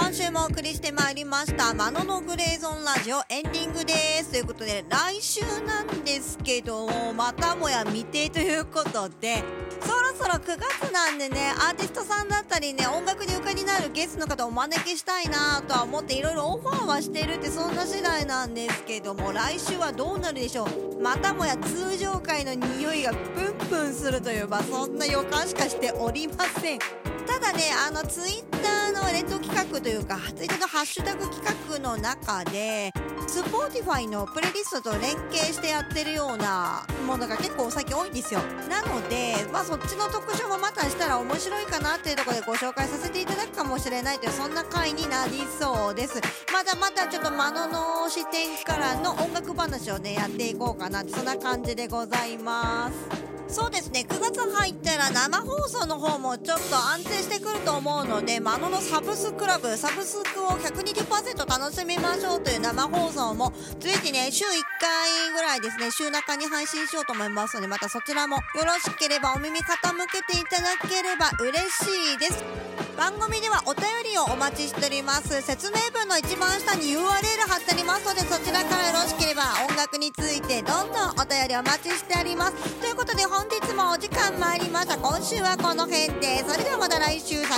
今週もお送りしてまいりました「マノのグレーゾンラジオ」エンディングです。ということで来週なんですけどもまたもや未定ということでそろそろ9月なんでねアーティストさんだったりね音楽にゆかりのあるゲストの方をお招きしたいなとは思っていろいろオファーはしてるってそんな次第なんですけども来週はどうなるでしょう。またもや通常回の匂いがプンプンするというまあそんな予感しかしておりません。ただねあのツイッターのレッド企画というかツイッターのハッシュタグ企画の中で Spotify のプレイリストと連携してやってるようなものが結構最近多いんですよ。なのでまあそっちの特徴もまたしたら面白いかなっていうところでご紹介させていただくかもしれないというそんな回になりそうです。まだまだちょっと間野の視点からの音楽話をねやっていこうかなってそんな感じでございます。そうですね。9月入ったら生放送の方もちょっと安定してくると思うのでマノのサブスクラブサブスクを120%楽しみましょうという生放送も随時ね週1回ぐらいですね週中に配信しようと思いますのでまたそちらもよろしければお耳傾けていただければ嬉しいです。番組ではお便りをお待ちしております。説明文の一番下に URL 貼ってありますでそちらからよろしければ音楽についてどんどんお便りお待ちしております。ということで本日もお時間参りました。今週はこの辺で。それではまた来週。さ